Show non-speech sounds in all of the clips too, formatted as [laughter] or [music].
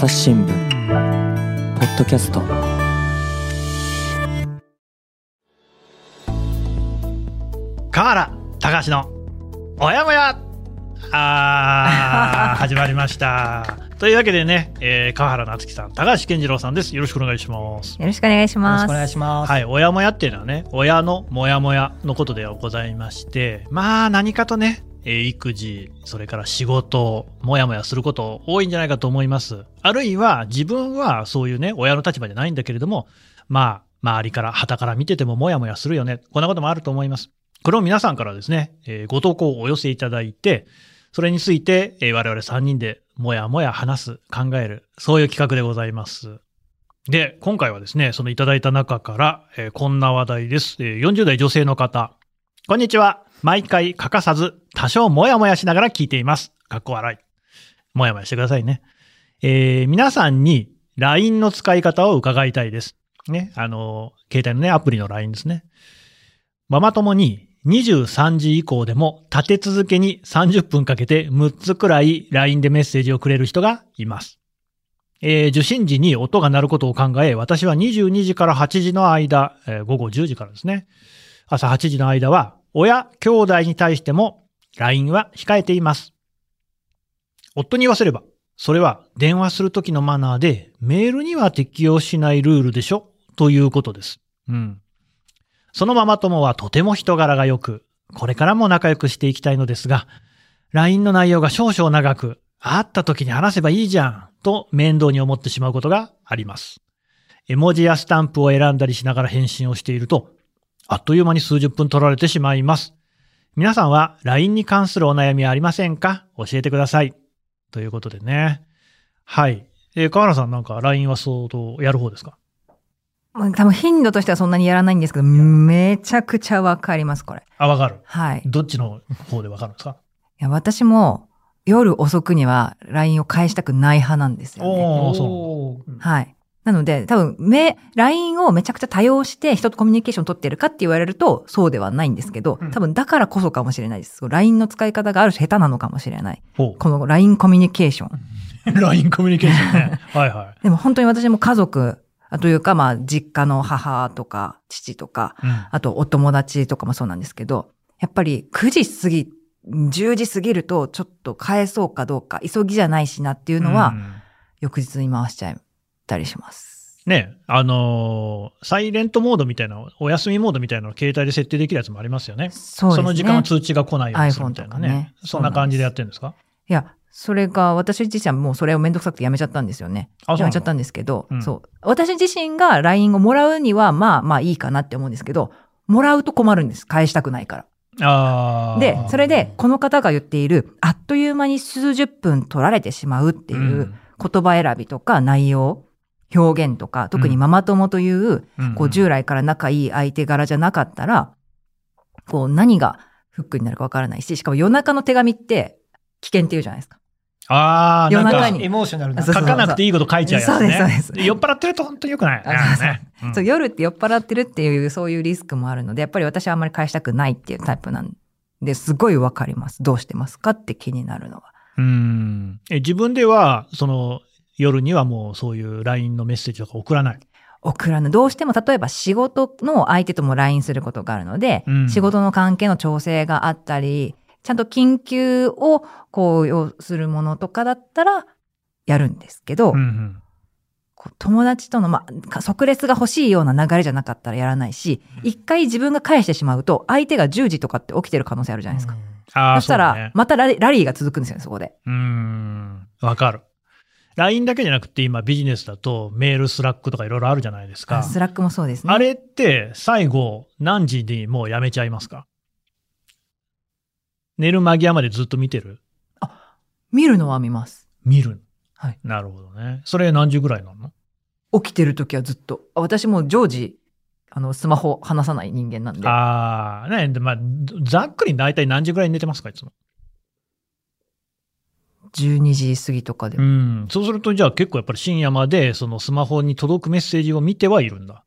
朝日新聞ポッドキャスト。河原隆のおやもや。あー [laughs] 始まりました。というわけでね、えー、川原夏樹さん高橋健次郎さんです。よろしくお願いします。よろしくお願いします。よろしくお願いします。はい、親もやっていうのはね、親のもやもやのことではございまして、まあ何かとね、えーえ育児、それから仕事、もやもやすること多いんじゃないかと思います。あるいは自分はそういうね、親の立場じゃないんだけれども、まあ、周りから、旗から見ててももやもやするよね。こんなこともあると思います。これを皆さんからですね、えーご投稿をお寄せいただいて、それについて、えー我々3人でもやもや話す、考える、そういう企画でございます。で、今回はですね、そのいただいた中から、えーこんな話題です、えー40代女性の方。こんにちは。毎回欠かさず、多少もやもやしながら聞いています。かっこ笑い。もやもやしてくださいね。えー皆さんに LINE の使い方を伺いたいです。ね、あの、携帯のね、アプリの LINE ですね。ママ友に23時以降でも立て続けに30分かけて6つくらい LINE でメッセージをくれる人がいます。えー受信時に音が鳴ることを考え、私は22時から8時の間、えー午後10時からですね、朝8時の間は、親、兄弟に対しても LINE は控えています。夫に言わせれば、それは電話するときのマナーで、メールには適用しないルールでしょということです。うん。そのママ友はとても人柄が良く、これからも仲良くしていきたいのですが、LINE の内容が少々長く、会った時に話せばいいじゃん、と面倒に思ってしまうことがあります。絵文字やスタンプを選んだりしながら返信をしていると、あっという間に数十分取られてしまいます。皆さんは LINE に関するお悩みはありませんか？教えてください。ということでね。はい。えー、河原さんなんか LINE は相当やる方ですか？まあ多分頻度としてはそんなにやらないんですけど、めちゃくちゃわかります、これ。あ、わかる。はい。いどっちの方でわかるんですか？や私も夜遅くには LINE を返したくない派なんですよね。おー、そうはい。なので、多分、め、LINE をめちゃくちゃ多用して人とコミュニケーションを取ってるかって言われると、そうではないんですけどうん、多分だからこそかもしれないです。LINE の使い方がある種下手なのかもしれない。ほこの LINE コミュニケーション。う。LINE コミュニケーションね。[laughs] はいはい。でも本当に私も家族、あというか、まあ、実家の母とか、父とか、うん。あとお友達とかもそうなんですけど、やっぱり9時過ぎ、10時過ぎるとちょっと返そうかどうか、急ぎじゃないしなっていうのは、うん翌日に回しちゃったりします。ね、あのーサイレントモードみたいな、お休みモードみたいなのを携帯で設定できるやつもありますよね。そね。の時間は通知が来ないようにするみたいなね。かねそんな感じでやってるんですか？いや、それが私自身はもうそれをめんどくさくてやめちゃったんですよね。やめちゃったんですけど、うんそう。私自身が LINE をもらうには、まあまあいいかなって思うんですけど、もらうと困るんです。返したくないから。ああ。で、それで、この方が言っている、あっという間に数十分取られてしまうっていう言葉選びとか内容、表現とか、特にママ友という、うん、こう従来から仲いい相手柄じゃなかったら、こう何がフックになるかわからないし、しかも夜中の手紙って危険って言うじゃないですか。ああ、夜中にエモーショナルな。書かなくていいこと書いちゃうやつね。そうですそうです酔っ払ってると本当に良くない。そう夜って酔っ払ってるっていう、そういうリスクもあるので、やっぱり私はあんまり返したくないっていうタイプなんで、すごいわかります。どうしてますかって気になるのは。うん。え、自分では、その、夜にはもうそういう LINE のメッセージとか送らない。送らぬ。どうしても、例えば仕事の相手とも LINE することがあるので、うん仕事の関係の調整があったり、ちゃんと緊急をこう要するものとかだったら、やるんですけど、うんうん。友達との、まあ、即列が欲しいような流れじゃなかったらやらないし、一回自分が返してしまうと、相手が10時とかって起きてる可能性あるじゃないですか。ああ、そしたら、またラリーが続くんですよね、そこで。うーん。わかる。LINE だけじゃなくて今ビジネスだとメール、 Slack とかいろいろあるじゃないですか。スラックもそうですね。あれって最後何時にもうやめちゃいますか？寝る間際までずっと見てる？見るのは見ます。見る。はい。なるほどね。それ何時ぐらいなの？起きてる時はずっと。あ私もう常時、あの、スマホ離さない人間なんで。ああ、ね、でまあ、ざっくり大体何時ぐらいに寝てますかいつも？12時過ぎとかでう。ん。そうするとじゃあ結構やっぱり深夜までそのスマホに届くメッセージを見てはいるんだ。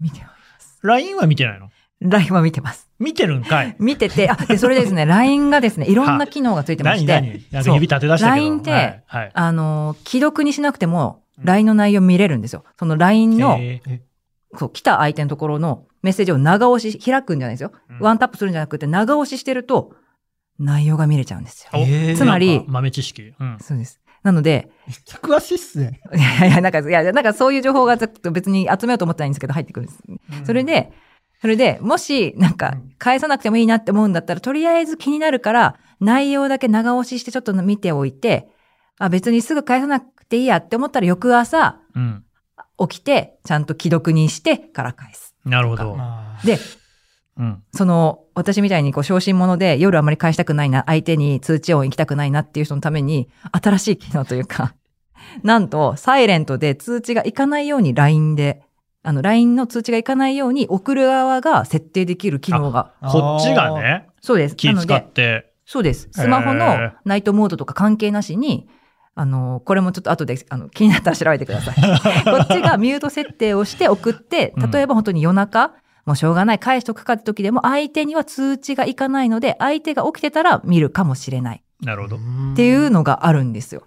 見てます。LINE は見てないの？LINE は見てます。見てるんかい。見てて、あ、で、それでですね、[laughs] LINE がですね、いろんな機能がついてまし何て、何なんか指立て出したけど。LINE ってはいはいあの、既読にしなくても、LINE の内容見れるんですよ。その LINE の、えーそう、来た相手のところのメッセージを長押し、開くんじゃないですよ。うんワンタップするんじゃなくて、長押ししてると、内容が見れちゃうんですよ。おえーつまり豆知識。うん。そうです。なので、めっちゃ詳しいっすね。いやいや、なんか、いや、なんかそういう情報がずっと別に集めようと思ってないんですけど、入ってくるんです。それで、それで、もし、なんか、返さなくてもいいなって思うんだったら、とりあえず気になるから、内容だけ長押ししてちょっと見ておいて、あ、別にすぐ返さなくていいやって思ったら、翌朝、うん。起きて、ちゃんと既読にしてから返す。なるほど。まあで、うん。その、私みたいにこう、小心者で夜あまり返したくないな、相手に通知音行きたくないなっていう人のために、新しい機能というか、[laughs] なんと、サイレントで通知が行かないように LINE で、あの、LINE の通知が行かないように送る側が設定できる機能が。こっちがね、そうです。気使って。そうです。スマホへのーナイトモードとか関係なしに、あの、これもちょっと後で、あの、気になったら調べてください。[laughs] こっちがミュート設定をして送って、うん例えば本当に夜中、もうしょうがない、返しとくかって時でも、相手には通知がいかないので、相手が起きてたら見るかもしれないなるほど。うっていうのがあるんですよ。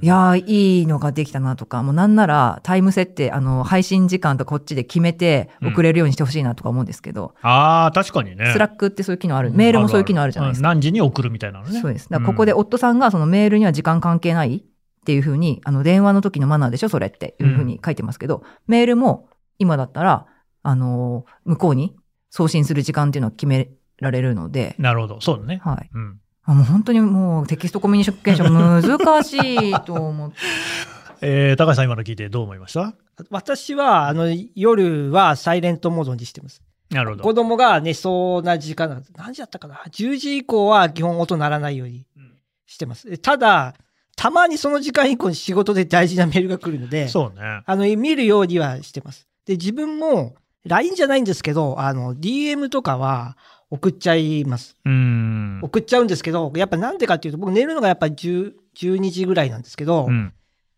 いやー、いいのができたなとか、もうなんならタイム設定、あの、配信時間とこっちで決めて送れるようにしてほしいなとか思うんですけど、ああ、確かにね。 Slack ってそういう機能ある、メールもそういう機能あるじゃないですか。うん何時に送るみたいなのね。そうです。だここで夫さんがそのメールには時間関係ないっていうふうに、あの電話の時のマナーでしょそれっていうふうに書いてますけど、メールも今だったら、あのー向こうに送信する時間っていうのを決められるので、なるほど。そうだね。はい。うん。あもう本当にもうテキストコミュニケーション難しいと思って。[laughs] えー、高橋さん今の聞いてどう思いました？私は、あの、夜はサイレントモードにしてます。なるほど。子供が寝そうな時間なんです何時だったかな ?10 時以降は基本音鳴らないようにしてます。ただ、たまにその時間以降に仕事で大事なメールが来るので、そうね。あの、見るようにはしてます。で、自分も LINE じゃないんですけど、あの、DM とかは送っちゃいます。送っちゃうんですけど、やっぱなんでかっていうと、僕寝るのがやっぱ10 12時ぐらいなんですけど、うん。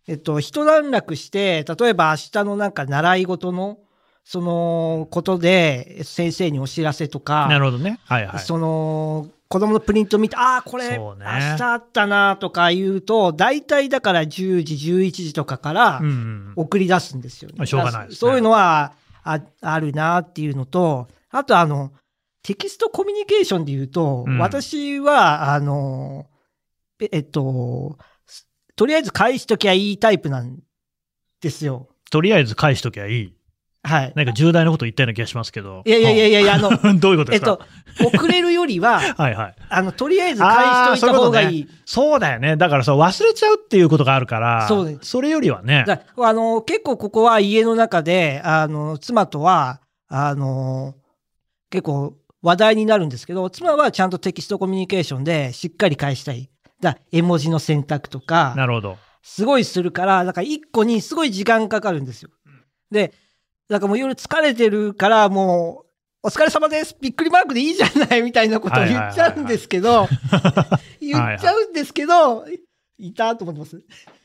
えっと、一段落して、例えば明日のなんか習い事の、そのことで先生にお知らせとか、なるほどね。はいはい。その、子供のプリント見て、ああ、これ、ね明日あったなとか言うと、大体だから10時、11時とかからうんうん。送り出すんですよね。しょうがないねそういうのはああるなっていうのと、あとあの、テキストコミュニケーションで言うと、うん私は、あの、ええっと、とりあえず返しときゃいいタイプなんですよ。とりあえず返しときゃいい。はい。なんか重大なこと言ったような気がしますけど。いやいやいやいやいや、あの、[laughs] どういうことですか？えっと、遅れるよりは、[laughs] はいはい。あの、とりあえず返しといた方がいい。そうだよね。だからそう忘れちゃうっていうことがあるから、そうですそれよりはね。だあの、結構ここは家の中で、あの、妻とは、あの、結構話題になるんですけど、妻はちゃんとテキストコミュニケーションでしっかり返したい。だ絵文字の選択とか、なるほど。すごいするから、だから一個にすごい時間かかるんですよ。で、だからもう夜疲れてるから、もう、お疲れ様です。びっくりマークでいいじゃないみたいなことを言っちゃうんですけど、[laughs] 言っちゃうんですけど、いたと思ってます。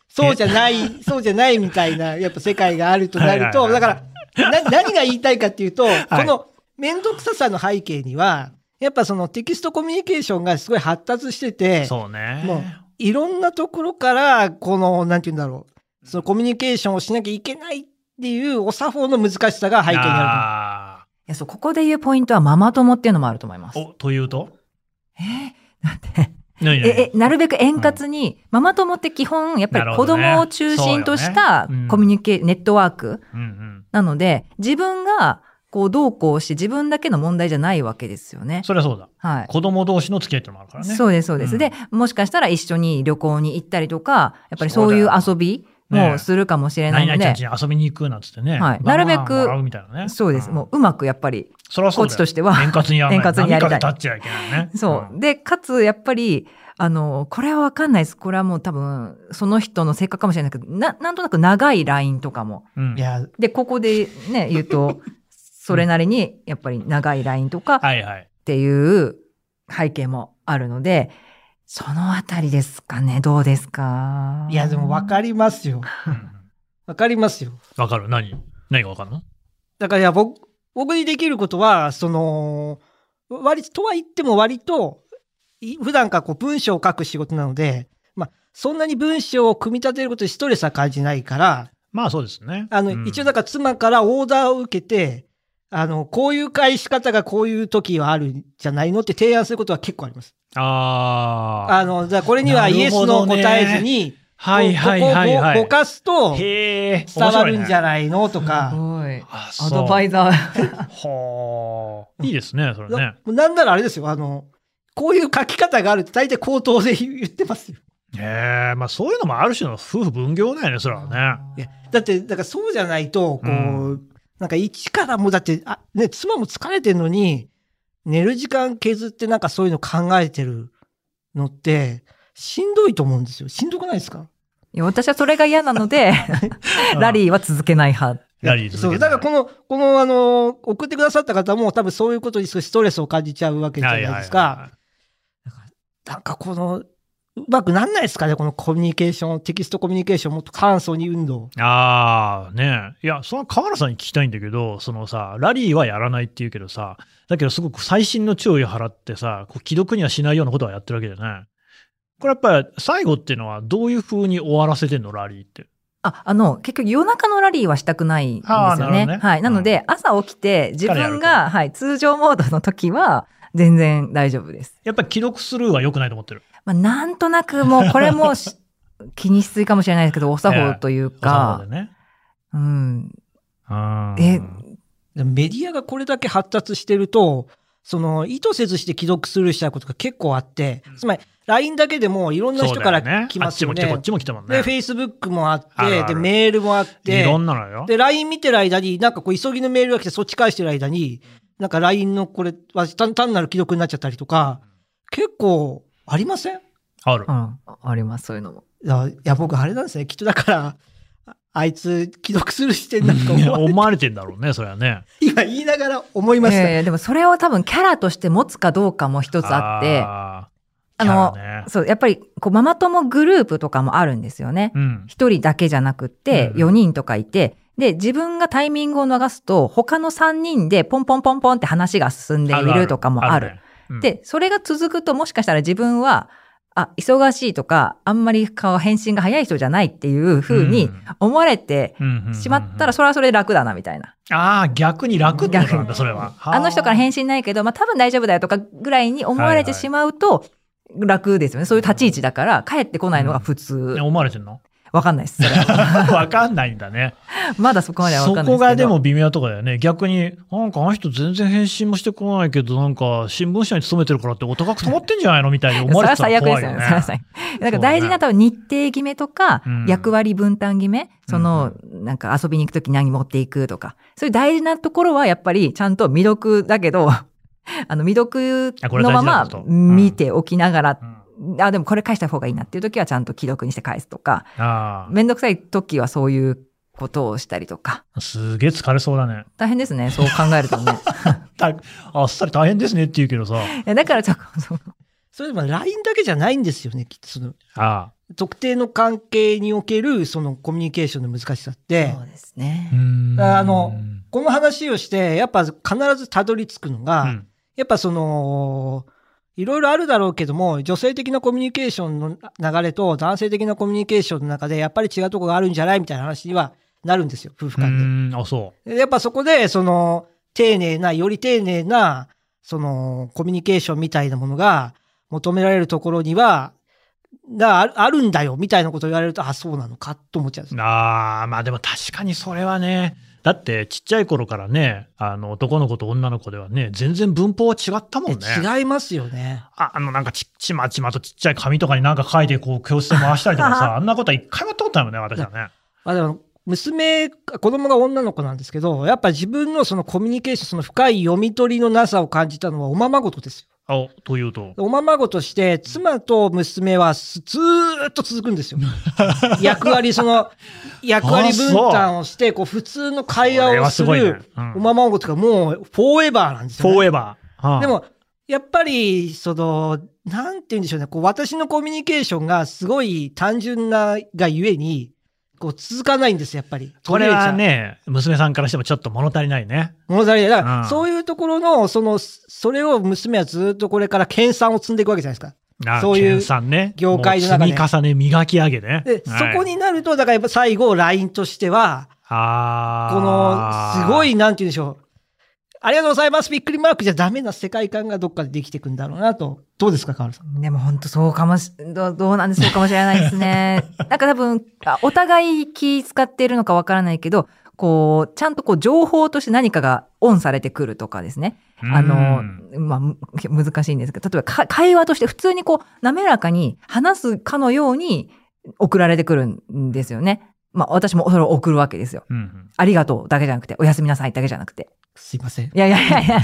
そうじゃない、そうじゃないみたいな、やっぱ世界があるとなると、だから、な何が言いたいかっていうと、[laughs] い。この面倒くささの背景には、やっぱそのテキストコミュニケーションがすごい発達してて、そうね。もういろんなところから、この、なんて言うんだろう、そのコミュニケーションをしなきゃいけないっていうお作法の難しさが背景にああいや、そう、ここで言うポイントはママ友っていうのもあると思います。ーお、というと？えー、なんて。え、え、なるべく円滑に、ママ友って基本、やっぱり子供を中心としたコミュニケ、ネットワークうんうん。なので、自分が、こう、どうこうして自分だけの問題じゃないわけですよね。それはそうだ。はい。子供同士の付き合いってのもあるからね。そうです、そうです。うんで、もしかしたら一緒に旅行に行ったりとか、やっぱりそういう遊びねもするかもしれないので何々ちゃん、ちに遊びに行くなんつってね。はいなるべくもらうみたいなね。そうです。んもううまくやっぱり、そそこっちとしては円滑にやらない。円滑にやりたい波風立っちゃいけないね。そう。で、かつ、やっぱり、あの、これはわかんないです。これはもう多分、その人の性格かもしれないけど、な、なんとなく長いラインとかも。うん。で、ここでね、言うと、[laughs] それなりに、やっぱり長いラインとかっはいはい。ていう背景もあるので、そのあたりですかね。どうですか？いや、でも分かりますよ。うん分かりますよ。わかる？何？何がわかるの？だからいや、僕、僕にできることは、その、割とは言っても割と、い普段からこう文章を書く仕事なので、まあ、そんなに文章を組み立てることでストレスは感じないから、まあそうですね。あの、うん一応だから妻からオーダーを受けて、あの、こういう返し方がこういう時はあるんじゃないのって提案することは結構あります。ああ。あの、じゃあこれにはイエスの答えずに、はいはいはいはい。ぼかすとへえ。伝わるんじゃいないのとすか。ごい。あアドバイザー。はあ。いいですね、それね。[laughs] ななんならあれですよ、あの、こういう書き方があるって大体口頭で言ってますよ。へえ、まあそういうのもある種の夫婦分業だよね、それはね。いやだって、だからそうじゃないと、こう、うんなんか一からもうだって、あ、ね、妻も疲れてるのに、寝る時間削ってなんかそういうの考えてるのって、しんどいと思うんですよ。しんどくないですか？いや私はそれが嫌なので、[laughs] ラリーは続けない派。ラリー続けそう。だからこの、このあの、送ってくださった方も多分そういうことに少しストレスを感じちゃうわけじゃないですはいはいか。はなんかこの、うまくなんないですかねこのコミュニケーション、テキストコミュニケーションもっと簡素に運動。いああ、ねえ。いや、その河原さんに聞きたいんだけど、そのさ、ラリーはやらないって言うけどさ、だけどすごく細心の注意を払ってさ、こう既読にはしないようなことはやってるわけじゃない。これやっぱり最後っていうのはどういう風に終わらせてんの、ラリーって。あ、あの、結局夜中のラリーはしたくないんですよね。ねはい。なので、朝起きて自分が、はい、通常モードの時は全然大丈夫です。やっぱり既読スルーは良くないと思ってる。まあ、なんとなくもう、これもし [laughs] 気にしすぎかもしれないですけど、お作法というかで、ね。うん。うんえメディアがこれだけ発達してると、その意図せずして既読スルーしちゃうことが結構あって、つまり LINE だけでもいろんな人から来ますよね。あっちも来てこっちも来てもんね。で、Facebook もあって、あるあるで、メールもあっいてろ、んなのよ。で、LINE 見てる間に、なんかこう、急ぎのメールが来て、そっち返してる間に、なんか LINE のこれは単単なる既読になっちゃったりとか、結構ありません？いあるう。ん。あります、そういうのも。や、いや僕あれなんですね。きっとだから、ああいつ既読する視点なんかいや思われ思われてんだろうね、それはね。今言いながら思いました。えーでもそれを多分キャラとして持つかどうかも一つあって、ああのそう、やっぱり、こう、ママ友グループとかもあるんですよね。うん。一人だけじゃなくって、うん4人とかいて、で、自分がタイミングを逃すと、他の3人でポンポンポンポンって話が進んでいるとかもある。ねうんで、それが続くと、もしかしたら自分は、あ、忙しいとか、あんまり顔返信が早い人じゃないっていう風に思われてしまったら、それはそれで楽だな、みたいな。ああ、逆に楽ってことなんだ、それは。あの人から変返信ないけど、まあ多分大丈夫だよとかぐらいに思われてしまうと、楽ですよね。そういう立ち位置だから、帰ってこないのが普通。思われてんの？わかんないです。[laughs] わかんないんだね。まだそこまではわそかんないですけど。こがでも微妙なとこだよね。逆に、なんかあの人全然返信もしてこないけど、なんか新聞社に勤めてるからってお高く止まってんじゃないの？みたいに思われてたら最悪ですよね。怖いよね。それは最悪。だから大事な多分日程決めとか、うん役割分担決め、その、なんか遊びに行くとき何持っていくとか、そういう大事なところはやっぱりちゃんと未読だけど、[laughs] あの未読のまま見ておきながら、うんあ、でもこれ返した方がいいなっていう時はちゃんと既読にして返すとか、あめんどくさい時はそういうことをしたりとか。あ、すげえ疲れそうだね。大変ですね、そう考えるとね。[laughs] たあっさり大変ですねって言うけどさ。だからちょっと、そうそれでも LINE だけじゃないんですよね、きっとその、あ特定の関係におけるそのコミュニケーションの難しさって、そうですねあ。う。んあのこの話をして、やっぱ必ずたどり着くのが、うんやっぱその、いろいろあるだろうけども、女性的なコミュニケーションの流れと男性的なコミュニケーションの中で、やっぱり違うところがあるんじゃないみたいな話にはなるんですよ、夫婦う間で。ん、あ、そでやっぱそこで、その、丁寧な、より丁寧な、その、コミュニケーションみたいなものが求められるところには、があるあるんだよ、みたいなことを言われると、あ、そうなのか、と思っちゃうんですう。ああ、まあでも確かにそれはね、だってちっちゃい頃からね、あの男の子と女の子ではね、全然文法は違ったもんね。違いますよね。ああのなんかちっちまちまとちっちゃい紙とかになんか書いてこう教室で回したりとかさ、[laughs] あんなことは一回もやったことないもんね、私はね。まあでも、娘、子供が女の子なんですけど、やっぱ自分のそのコミュニケーション、その深い読み取りのなさを感じたのはおままごとですよ。あというと。おままごとして、妻と娘はすずーっと続くんですよ。[laughs] 役割、その、役割分担をして、こう、普通の会話をするうんおままごとがもう、フォーエバーなんですよ、ね。フォーエバー。はあで、も、やっぱり、その、なんて言うんでしょうね、こう、私のコミュニケーションがすごい単純ながゆえに、ここう続かないんですよ、やっぱり。これはね、娘さんからしてもちょっと物足りないね。う。物足りない。だから、うんそういうところの、その、それを娘はずっとこれから研鑽を積んでいくわけじゃないですか。あそういう。業界の中でもう積み重ね、磨き上げね。で、はいそこになると、だからやっぱ最後、LINE としては、あこの、すごい。い、なんて言うんでしょう。ありがとうございます、びっくりマークじゃダメな世界観がどっかでできていくんだろうなと。どうですか、河原さん？でも本当そうかもし、どうどうなんでそうかもしれないですね。[laughs] なんか多分、あお互い気使っているのかわからないけど、こう、ちゃんとこう情報として何かがオンされてくるとかですね。あの、まあ、む難しいんですけど、例えばか会話として普通にこう、滑らかに話すかのように送られてくるんですよね。まあ、私もそれを送るわけですよ。うんうんありがとうだけじゃなくて、おやすみなさいだけじゃなくて。すいません。いやいやいやいや。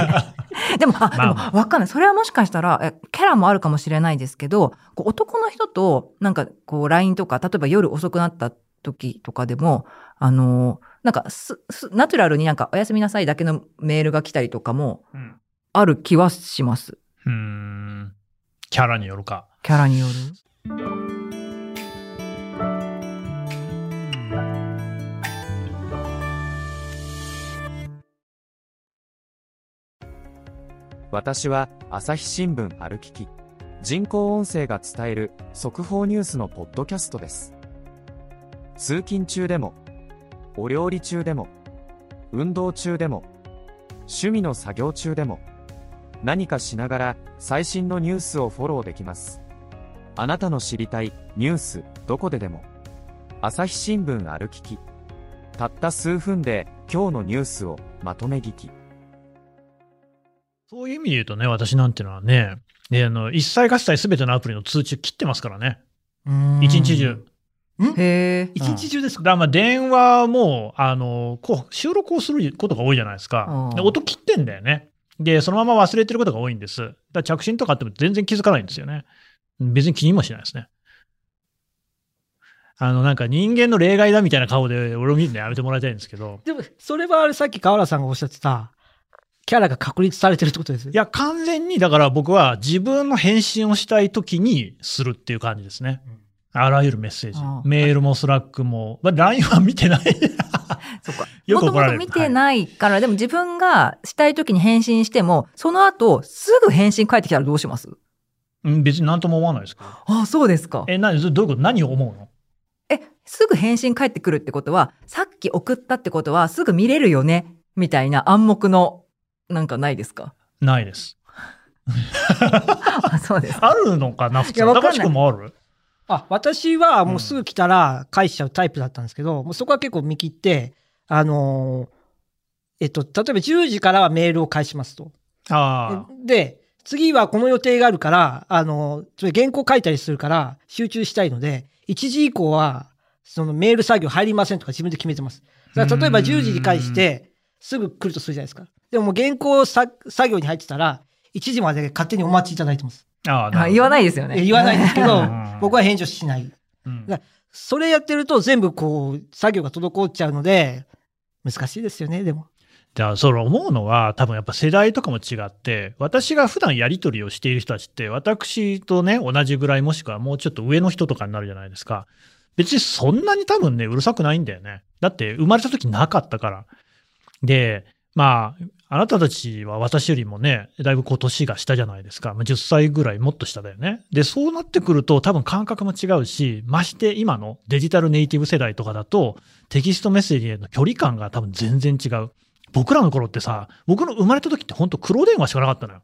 [laughs] でも、あ、まあでも、わかんない。それはもしかしたら、えキャラもあるかもしれないですけど、こう男の人と、なんか、こう、LINE とか、例えば夜遅くなった時とかでも、あの、なんかす、す、ナチュラルになんか、おやすみなさいだけのメールが来たりとかも、うんある気はします。うーん。キャラによるか。キャラによる？私は朝日新聞歩きき人工音声が伝える速報ニュースのポッドキャストです。通勤中でもお料理中でも運動中でも趣味の作業中でも何かしながら最新のニュースをフォローできます。あなたの知りたいニュースどこででも朝日新聞歩ききたった数分で今日のニュースをまとめ聞き。そういう意味で言うとね、私なんてのはね、ねあの一切合切すべてのアプリの通知切ってますからね。一日中。へえ。一日中ですか、だからまあ電話も、あの、こう、収録をすることが多いじゃないですかう。んで音切ってんだよね。で、そのまま忘れてることが多いんです。だ着信とかあっても全然気づかないんですよね。別に気にもしないですね。あの、なんか人間の例外だみたいな顔で俺を見るのやめてもらいたいんですけど。でも、それはあれさっき河原さんがおっしゃってた、キャラが確立されてるってことですよいや、完全に、だから僕は自分の返信をしたいときにするっていう感じですね。あらゆるメッセージあ。あメールもスラックも。まあ、LINE は見てない。[laughs] そっか。よもとく怒られるもと見てないから、でも自分がしたい時に返信しても、その後、すぐ返信返ってきたらどうします？うん別に何とも思わないですけど。あ、そうですか。え、な、どういうこと？何を思うの？え、すぐ返信返ってくるってことは、さっき送ったってことは、すぐ見れるよね？みたいな暗黙の、なんかないですか？ないです。[laughs] あ、そうですか。あるのかな普通。いやわかんない高橋君もある？あ、私はもうすぐ来たら返しちゃうタイプだったんですけど、もうそこは結構見切って、あのーえっと、例えば10時からはメールを返しますと。ああ。で、次はこの予定があるから、あの、それ原稿書いたりするから集中したいので、1時以降は、そのメール作業入りませんとか自分で決めてます。だから例えばうーん10時に返して、すぐ来るとするじゃないですか。でももう原稿さ作業に入ってたら、1時まで勝手にお待ちいただいてます。あああ言わい。ないですよね。え言わないんですけどうん、僕は返事をしない。うんだそれやってると全部こう、作業が滞っちゃうので、難しいですよね、でも。じゃあ、それ思うのは、多分やっぱ世代とかも違って、私が普段やり取りをしている人たちって、私とね、同じぐらいもしくはもうちょっと上の人とかになるじゃないですか。別にそんなに多分ね、うるさくないんだよね。だって生まれた時なかったから。で、まあ、あなたたちは私よりもね、だいぶこう年が下じゃないですか。ま10歳ぐらいもっと下だよね。で、そうなってくると多分感覚も違うし、まして今のデジタルネイティブ世代とかだと、テキストメッセージへの距離感が多分全然違う。僕らの頃ってさ、僕の生まれた時って本当黒電話しかなかったのよ。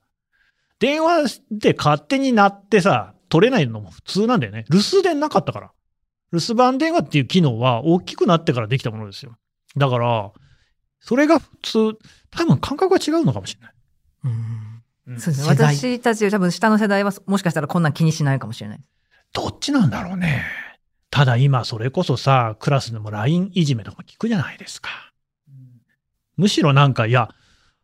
電話で勝手に鳴ってさ、取れないのも普通なんだよね。留守電なかったから。留守番電話っていう機能は大きくなってからできたものですよ。だから、それが普通、多分感覚が違うのかもしれない。うんそうですね。私たち多分下の世代はもしかしたらこんなん気にしないかもしれない。どっちなんだろうね。ただ今それこそさ、クラスでも LINE いじめとか聞くじゃないですか。むしろなんか、いや、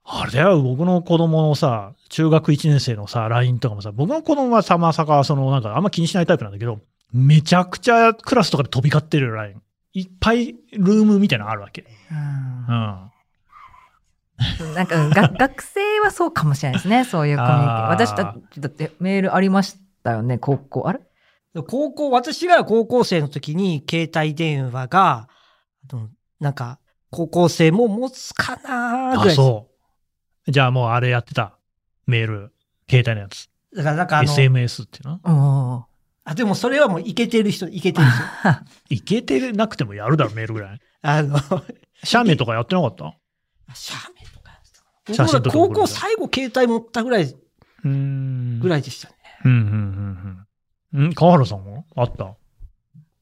あれだよ、僕の子供のさ、中学1年生のさ、LINE とかもさ、僕の子供はさまさか、そのなんかあんま気にしないタイプなんだけど、めちゃくちゃクラスとかで飛び交ってるよ LINE。いっぱいルームみたいなのあるわけ。うん。なんかが [laughs] 学生はそうかもしれないですね。そういうコミュニケーション。あー私たちだってメールありましたよね、高校。あれ？高校、私が高校生の時に携帯電話が、なんか、高校生も持つかなーぐらいあ。そう。じゃあもうあれやってた。メール、携帯のやつ。だからなんかあの、SMS っていうの？おーあ、でもそれはもういけてる人、いけてる人。[laughs] いけてなくてもやるだろ、メールぐらい。あの、シャメとかやってなかった？写メとかやってたか高校最後携帯持ったぐらい、うーん。ぐらいでしたね。うん、うん、うん、うん。ん川原さんもあった？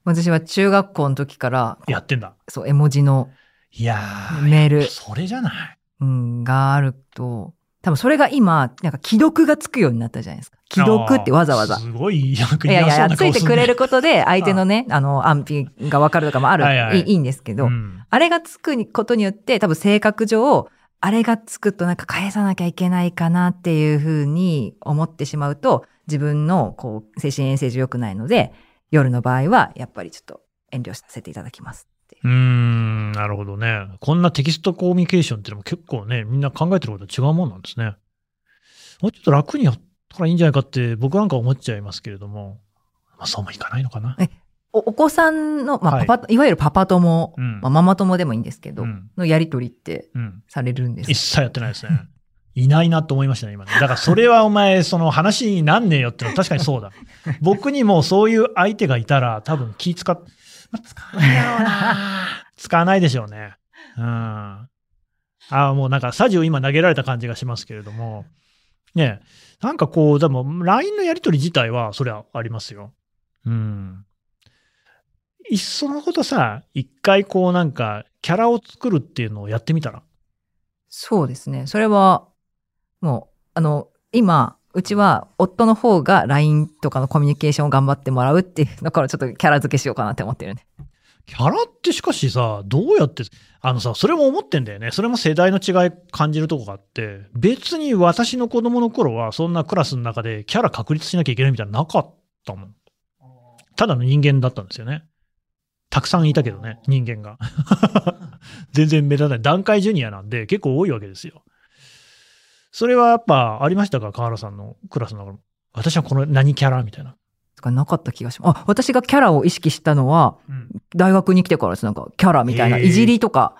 私は中学校の時から、やってんだ。そう、絵文字の、いやー。メールそれじゃない？うん、があると、多分それが今、なんか既読がつくようになったじゃないですか。既読ってわざわざ。すごい嫌ないやいやいや、[laughs] ついてくれることで、相手のね、あの、安否がわかるとかもある、はいはいいいんですけど、うん。あれがつくことによって、多分性格上、あれがつくとなんか返さなきゃいけないかなっていうふうに思ってしまうと、自分のこう精神衛生上良くないので、夜の場合はやっぱりちょっと遠慮させていただきますううーん、なるほどね。こんなテキストコミュニケーションっていうのも結構ね、みんな考えてること違うもんなんですね。もうちょっと楽にやったらいいんじゃないかって僕なんか思っちゃいますけれども、まあそうもいかないのかな。おお子さんの、まあ、はいパパ、い、わゆるパパ友、うんまあ、ママ友でもいいんですけど、うんのやりとりってうん。されるんです一切やってないですね。いないなと思いましたね、今ね。だからそれはお前、その話になんねえよってのは確かにそうだ。僕にもそういう相手がいたら多分気使っ、まあ、使わないだろうな。[laughs] 使わないでしょうね。うん。ああ、もうなんかサジを今投げられた感じがしますけれども。ねえなんかこう、でも LINE のやり取り自体はそれはありますよ。うん。いっそのことさ、一回こうなんかキャラを作るっていうのをやってみたら？そうですね。それは、もう、あの、今、うちは夫の方が LINE とかのコミュニケーションを頑張ってもらうっていうのからちょっとキャラ付けしようかなって思ってるんで。キャラってしかしさ、どうやって、あのさ、それも思ってんだよね。それも世代の違い感じるとこがあって、別に私の子供の頃はそんなクラスの中でキャラ確立しなきゃいけないみたいななかったもん。ただの人間だったんですよね。たくさんいたけどね、人間が。[laughs] 全然目立たない。段階ジュニアなんで結構多いわけですよ。それはやっぱありましたか？河原さんのクラスの中の。私はこの何キャラみたいな。とかなかった気がします。あ、私がキャラを意識したのは、大学に来てからです。なんか、キャラみたいな、いじりとか、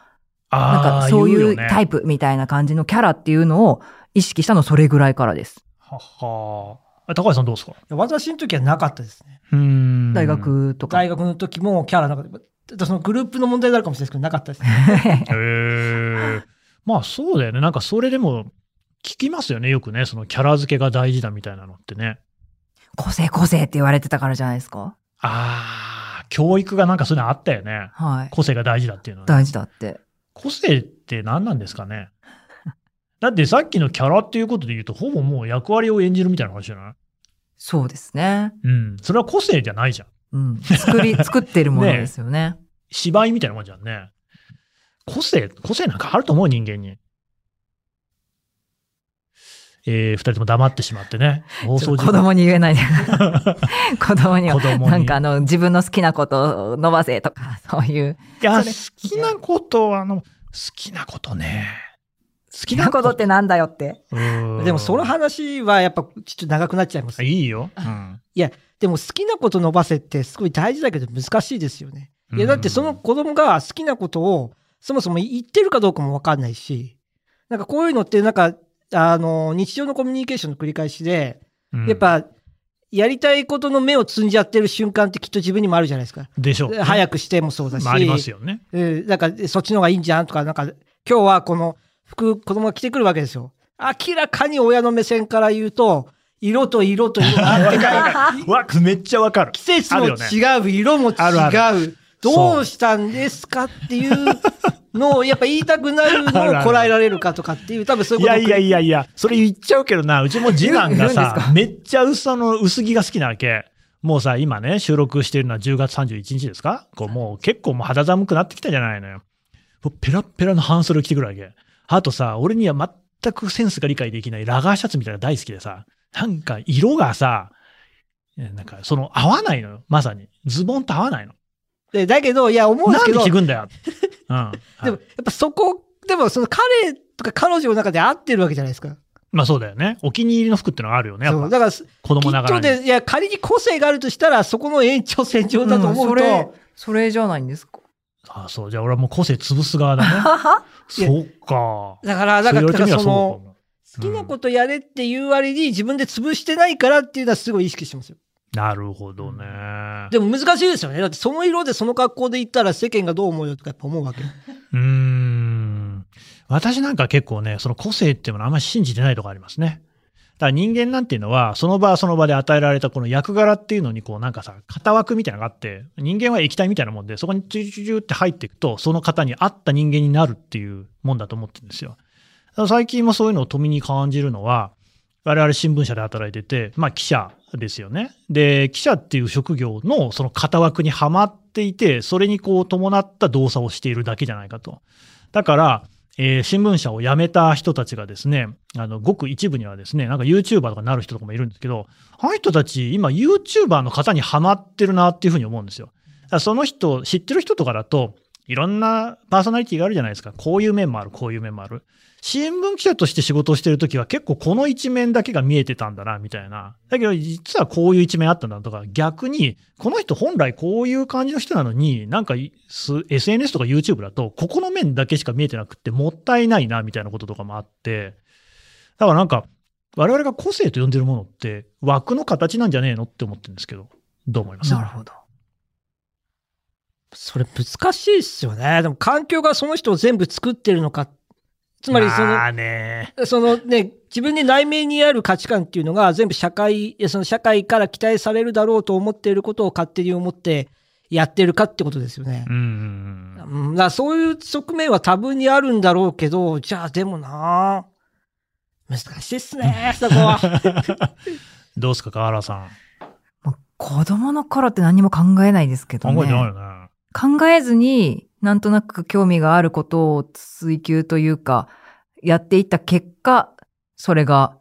なんかそういうタイプ。プみたいな感じのキャラっていうのを意識したのそれぐらいからです。ははあ高橋さんどうですか？私の時はなかったですね。うーん大学とか。大学の時もキャラなかった。そのグループの問題になるかもしれないですけど、なかったですね。[laughs] へえ。まあそうだよね。なんかそれでも聞きますよね。よくね。そのキャラ付けが大事だみたいなのってね。個性個性って言われてたからじゃないですか？ああ、教育がなんかそういうのあったよね。はい。個性が大事だっていうのはね、大事だって。個性って何なんですかね？[laughs] だってさっきのキャラっていうことで言うと、ほぼもう役割を演じるみたいな話じゃない？そうですね。うん。それは個性じゃないじゃん。うん。作り、[laughs] 作ってるものですよね。芝居みたいなもんじゃんね。個性、個性なんかあると思う人間に。えー、二人とも黙ってしまってね。放送子供に言えない [laughs] で。子供には子供になんかあの、自分の好きなことを伸ばせとか、[laughs] そういう。いや、好きなことは、あの、好きなことね。好好きなことってなんだよって。でもその話はやっぱちょっと長くなっちゃいます。いいよ。うん。でも好きなこと伸ばせってすごい大事だけど難しいですよね。いやうんだってその子供が好きなことをそもそも言ってるかどうかもわかんないし、なんかこういうのってなんか、あの、日常のコミュニケーションの繰り返しで、うんやっ、ぱ、やりたいことの目を積んじゃってる瞬間ってきっと自分にもあるじゃないですか。でしょう。早くしてもそうだし。まあ、ありますよね。うんなんかそっちの方がいいんじゃんとか、なんか今日はこの服、子供が着てくるわけですよ。明らかに親の目線から言うと、色と色と色が合っわ、めっちゃわかる。季節も違う、色も違う。あるあどうしたんですかっていうのをやっぱ言いたくなるのをこらえられるかとかっていう、多分そういうこといやいやいやいや、それ言っちゃうけどな、うちも次男がさか、めっちゃその薄着が好きなわけ。もうさ、今ね、収録してるのは10月31日ですか？こうもう結構もう肌寒くなってきたじゃないのよ。ペラッペラの半袖着てくるわけ。あとさ、俺には全くセンスが理解できないラガーシャツみたいなの大好きでさ、なんか色がさ、なんかその合わないのよ。まさに。ズボンと合わないの。でだけど、いや、思うんでなんすけど、でもで着くんだよ。[laughs] うん。やっぱそこ、でもその彼とか彼女の中で合ってるわけじゃないですか。まあそうだよね。お気に入りの服ってのがあるよね。やっぱそうだから、子供ながらで、いや、仮に個性があるとしたら、そこの延長線上だと思うと、んそれ、それじゃないんですか？あそう。じゃあ俺はもう個性潰す側だね。[laughs] そうか。だから、だから、だからその、も。好きなことやれっていう割に自分で潰してないからっていうのはすごい意識してますよ。なるほどね。でも難しいですよね。だってその色でその格好で行ったら世間がどう思うよとかやっぱ思うわけ。[laughs] うーん。私なんか結構ね、その個性っていうものあんまり信じてないとこありますね。だから人間なんていうのは、その場その場で与えられたこの役柄っていうのにこうなんかさ、型枠みたいなのがあって、人間は液体みたいなもんで、そこにチュチュチュって入っていくと、その方に合った人間になるっていうもんだと思ってるんですよ。最近もそういうのを富に感じるのは、我々新聞社で働いてて、まあ記者ですよね。で、記者っていう職業のその型枠にはまっていて、それにこう伴った動作をしているだけじゃないかと。だから、えー新聞社を辞めた人たちがですね、あの、ごく一部にはですね、なんか YouTuber とかになる人とかもいるんですけど、あの人たち今 YouTuber の方にハマってるなっていうふうに思うんですよ。その人、知ってる人とかだと、いろんなパーソナリティがあるじゃないですか。こういう面もある、こういう面もある。新聞記者として仕事をしてるときは結構この一面だけが見えてたんだな、みたいな。だけど実はこういう一面あったんだとか、逆に、この人本来こういう感じの人なのに、なんか SNS とか YouTube だと、ここの面だけしか見えてなくってもったいないな、みたいなこととかもあって、だからなんか、我々が個性と呼んでるものって枠の形なんじゃねえのって思ってるんですけど、どう思います？なるほど。それ難しいっすよね。でも環境がその人を全部作ってるのか。つまりその、まあね。そのね、自分に内面にある価値観っていうのが全部社会、いやその社会から期待されるだろうと思っていることを勝手に思ってやってるかってことですよねう。んうんうん。うん、だそういう側面は多分にあるんだろうけど、じゃあでもな難しいっすね、そこは。[laughs] どうですか、河原さん。[laughs] 子供の頃って何も考えないですけどね。考えてないよね。考えずに、なんとなく興味があることを追求というか、やっていった結果、それが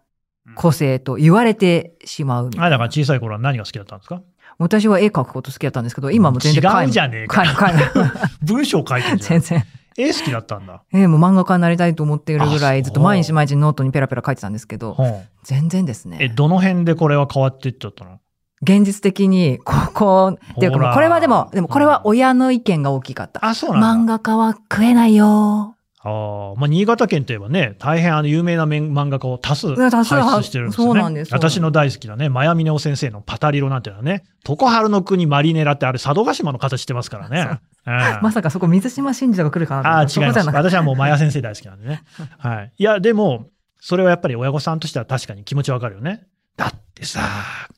個性と言われてしまう。あ、だから小さい頃は何が好きだったんですか？私は絵描くこと好きだったんですけど、今も全然違うじゃねえか [laughs] 文章書いてる。全然。絵好きだったんだ。ええもう漫画家になりたいと思っているぐらあい、ずっと毎日毎日ノートにペラペラ書いてたんですけど、全然ですえ、ね。どの辺でこれは変わっていっちゃったの？現実的に、ここ、っていうかこれはでも、でもこれは親の意見が大きかった。あ、そうなんだ。漫画家は食えないよ。ああ、まあ、新潟県といえばね、大変あの有名な面漫画家を多数や多数輩出してるんですよね。そうなんです私の大好きなね、マヤミネオ先生のパタリロなんていうのはね、常春の国マリネラってあれ佐渡島の形してますからね。うん [laughs] まさかそこ水島新司が来るかなとああ、違います。私はもうマヤ先生大好きなんでね。はい。いや、でも、それはやっぱり親御さんとしては確かに気持ちわかるよね。だってさ、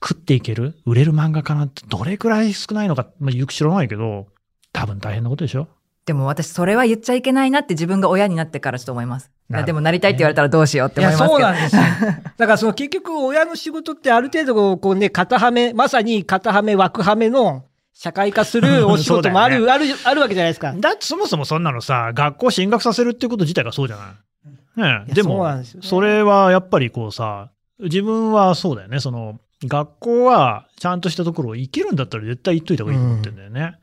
食っていける？売れる漫画家なんてどれくらい少ないのか、まあ、よく知らないけど、多分大変なことでしょ？でも私それは言っちゃいけないなって自分が親になってからちょっと思います。でもなりたいって言われたらどうしようって思いますけど。そうなんですよ。[laughs] だからその結局親の仕事ってある程度こうね、型はめ、まさに型はめ、枠はめの社会化するお仕事もある、[laughs] そうある、あるわけじゃないですか。だってそもそもそんなのさ、学校進学させるっていうこと自体がそうじゃない？ねでもそねそれはやっぱりこうさ、自分はそうだよね。その、学校はちゃんとしたところを行けるんだったら絶対行っといた方がいいと思ってんだよね。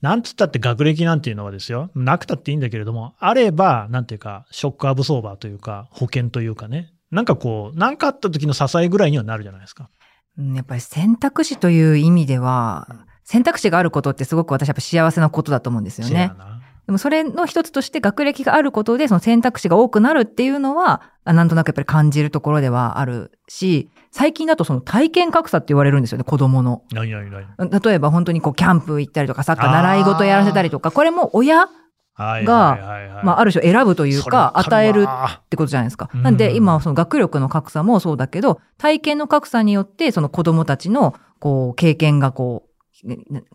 なんつったって学歴なんていうのはですよ。なくたっていいんだけれども、あれば、なんていうか、ショックアブソーバーというか、保険というかね。なんかこう、なんかあった時の支えぐらいにはなるじゃないですか。うんやっぱり選択肢という意味では、選択肢があることってすごく私はやっぱ幸せなことだと思うんですよねでもそれの一つとして学歴があることでその選択肢が多くなるっていうのは、あなんとなくやっぱり感じるところではあるし、最近だとその体験格差って言われるんですよね、子供の。何何何例えば本当にこうキャンプ行ったりとか、サッカー習い事やらせたりとか、これも親、はいがまあある種選ぶというか、与えるあってことじゃないですか。うん。なんで今その学力の格差もそうだけど、体験の格差によってその子供たちのこう経験がこう、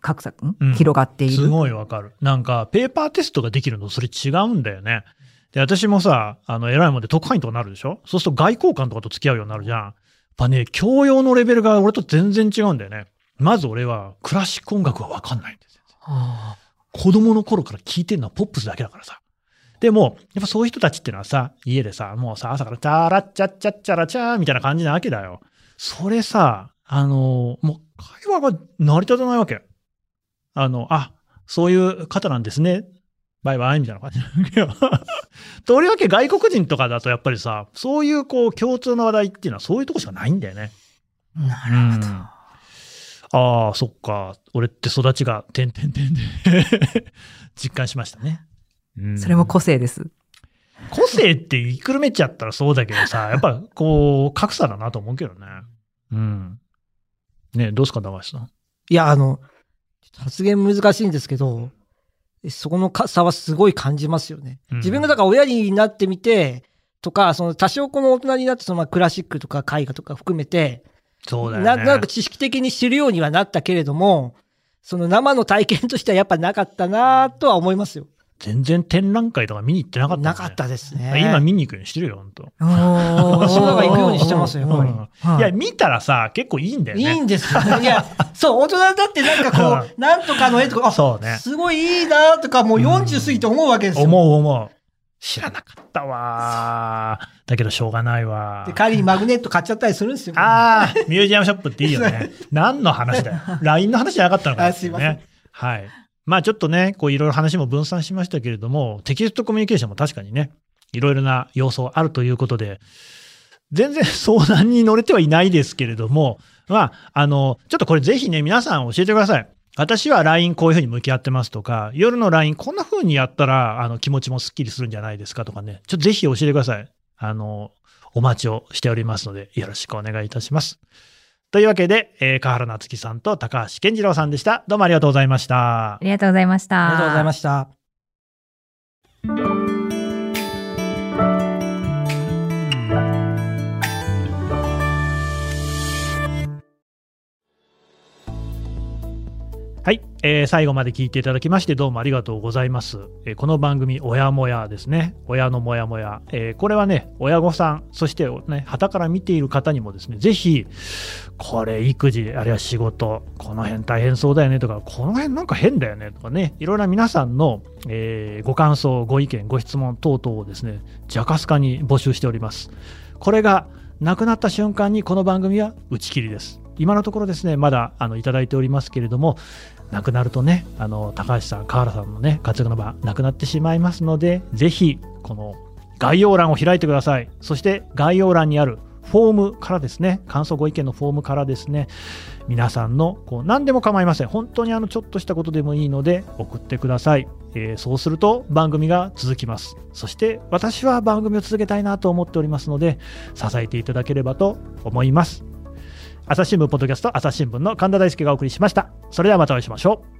格差、ん？うん広がっている？すごいわかる。なんか、ペーパーテストができるの、それ違うんだよね。で、私もさ、あの、偉いもんで特派員とかなるでしょ？そうすると外交官とかと付き合うようになるじゃん。やっぱね、教養のレベルが俺と全然違うんだよね。まず俺は、クラシック音楽はわかんないんですよ。はあ子供の頃から聴いてるのはポップスだけだからさ。でも、やっぱそういう人たちってのはさ、家でさ、もうさ、朝からチャーラッチャッチャッチャラチャーみたいな感じなわけだよ。それさ、あの、もう会話が成り立たないわけ。あの、あ、そういう方なんですね。バイバイみたいな感じなんだけど。[laughs] とりわけ外国人とかだとやっぱりさ、そういうこう共通の話題っていうのはそういうとこしかないんだよね。なるほど。うんああ、そっか。俺って育ちが、てんてんてんで、[laughs] 実感しましたね。うんそれも個性です。個性って言いくるめちゃったらそうだけどさ、やっぱこう、格差だなと思うけどね。うん。ねどうすか、高橋さん？いや、あの、発言難しいんですけど、そこのか差はすごい感じますよね。うん自分がだから親になってみて、とか、その多少この大人になって、そのまあクラシックとか絵画とか含めて、そうだよね。なんとなく知識的に知るようにはなったけれども、その生の体験としてはやっぱなかったなとは思いますよ。全然展覧会とか見に行ってなかったね、なかったですね。今見に行くようにしてるよ、本当。おー私もなんか行くようにしてますよやっぱりうんいや、見たらさ、結構いいんだよいね。いんですよ。いや、[laughs] そう、大人だってなんかこう、なんとかの絵とか、あ、そうねすごいいいなとか、もう40過ぎて思うわけですよ。思う思う。知らなかったわ。だけどしょうがないわで、。帰りにマグネット買っちゃったりするんですよ。ああ、ミュージアムショップっていいよね。[laughs] 何の話だよ。LINE の話じゃなかったのかなあすいませんね。はい。まあちょっとね、こういろいろ話も分散しましたけれども、テキストコミュニケーションも確かにね、いろいろな要素あるということで、全然相談に乗れてはいないですけれども、まあ、あの、ちょっとこれぜひね、皆さん教えてください。私は LINE こういうふうに向き合ってますとか、夜の LINE こんなふうにやったら、あの、気持ちもスッキリするんじゃないですかとかね、ちょっとぜひ教えてください。あの、お待ちをしておりますので、よろしくお願いいたします。というわけで、えー、河原夏樹さんと高橋健次郎さんでした。どうもありがとうございましたあ。りがとうございました。ありがとうございました。はい、えー最後まで聞いていただきましてどうもありがとうございます。えーこの番組、親もやですね。親のもやもや。えーこれはね、親御さん、そしてね、旗から見ている方にもですね、ぜひ、これ育児、あるいは仕事、この辺大変そうだよねとか、この辺なんか変だよねとかね、いろいろな皆さんの、えーご感想、ご意見、ご質問等々をですね、ジャカスカに募集しております。これがなくなった瞬間にこの番組は打ち切りです。今のところですね、まだあのいただいておりますけれども、なくなるとね、あの高橋さん、河原さんのね、活躍の場、なくなってしまいますので、ぜひ、この概要欄を開いてください。そして、概要欄にあるフォームからですね、感想ご意見のフォームからですね、皆さんのこう何でも構いません。本当にあのちょっとしたことでもいいので送ってください。えーそうすると番組が続きます。そして私は番組を続けたいなと思っておりますので、支えていただければと思います。朝日新聞ポッドキャスト朝日新聞の神田大輔がお送りしました。それではまたお会いしましょう。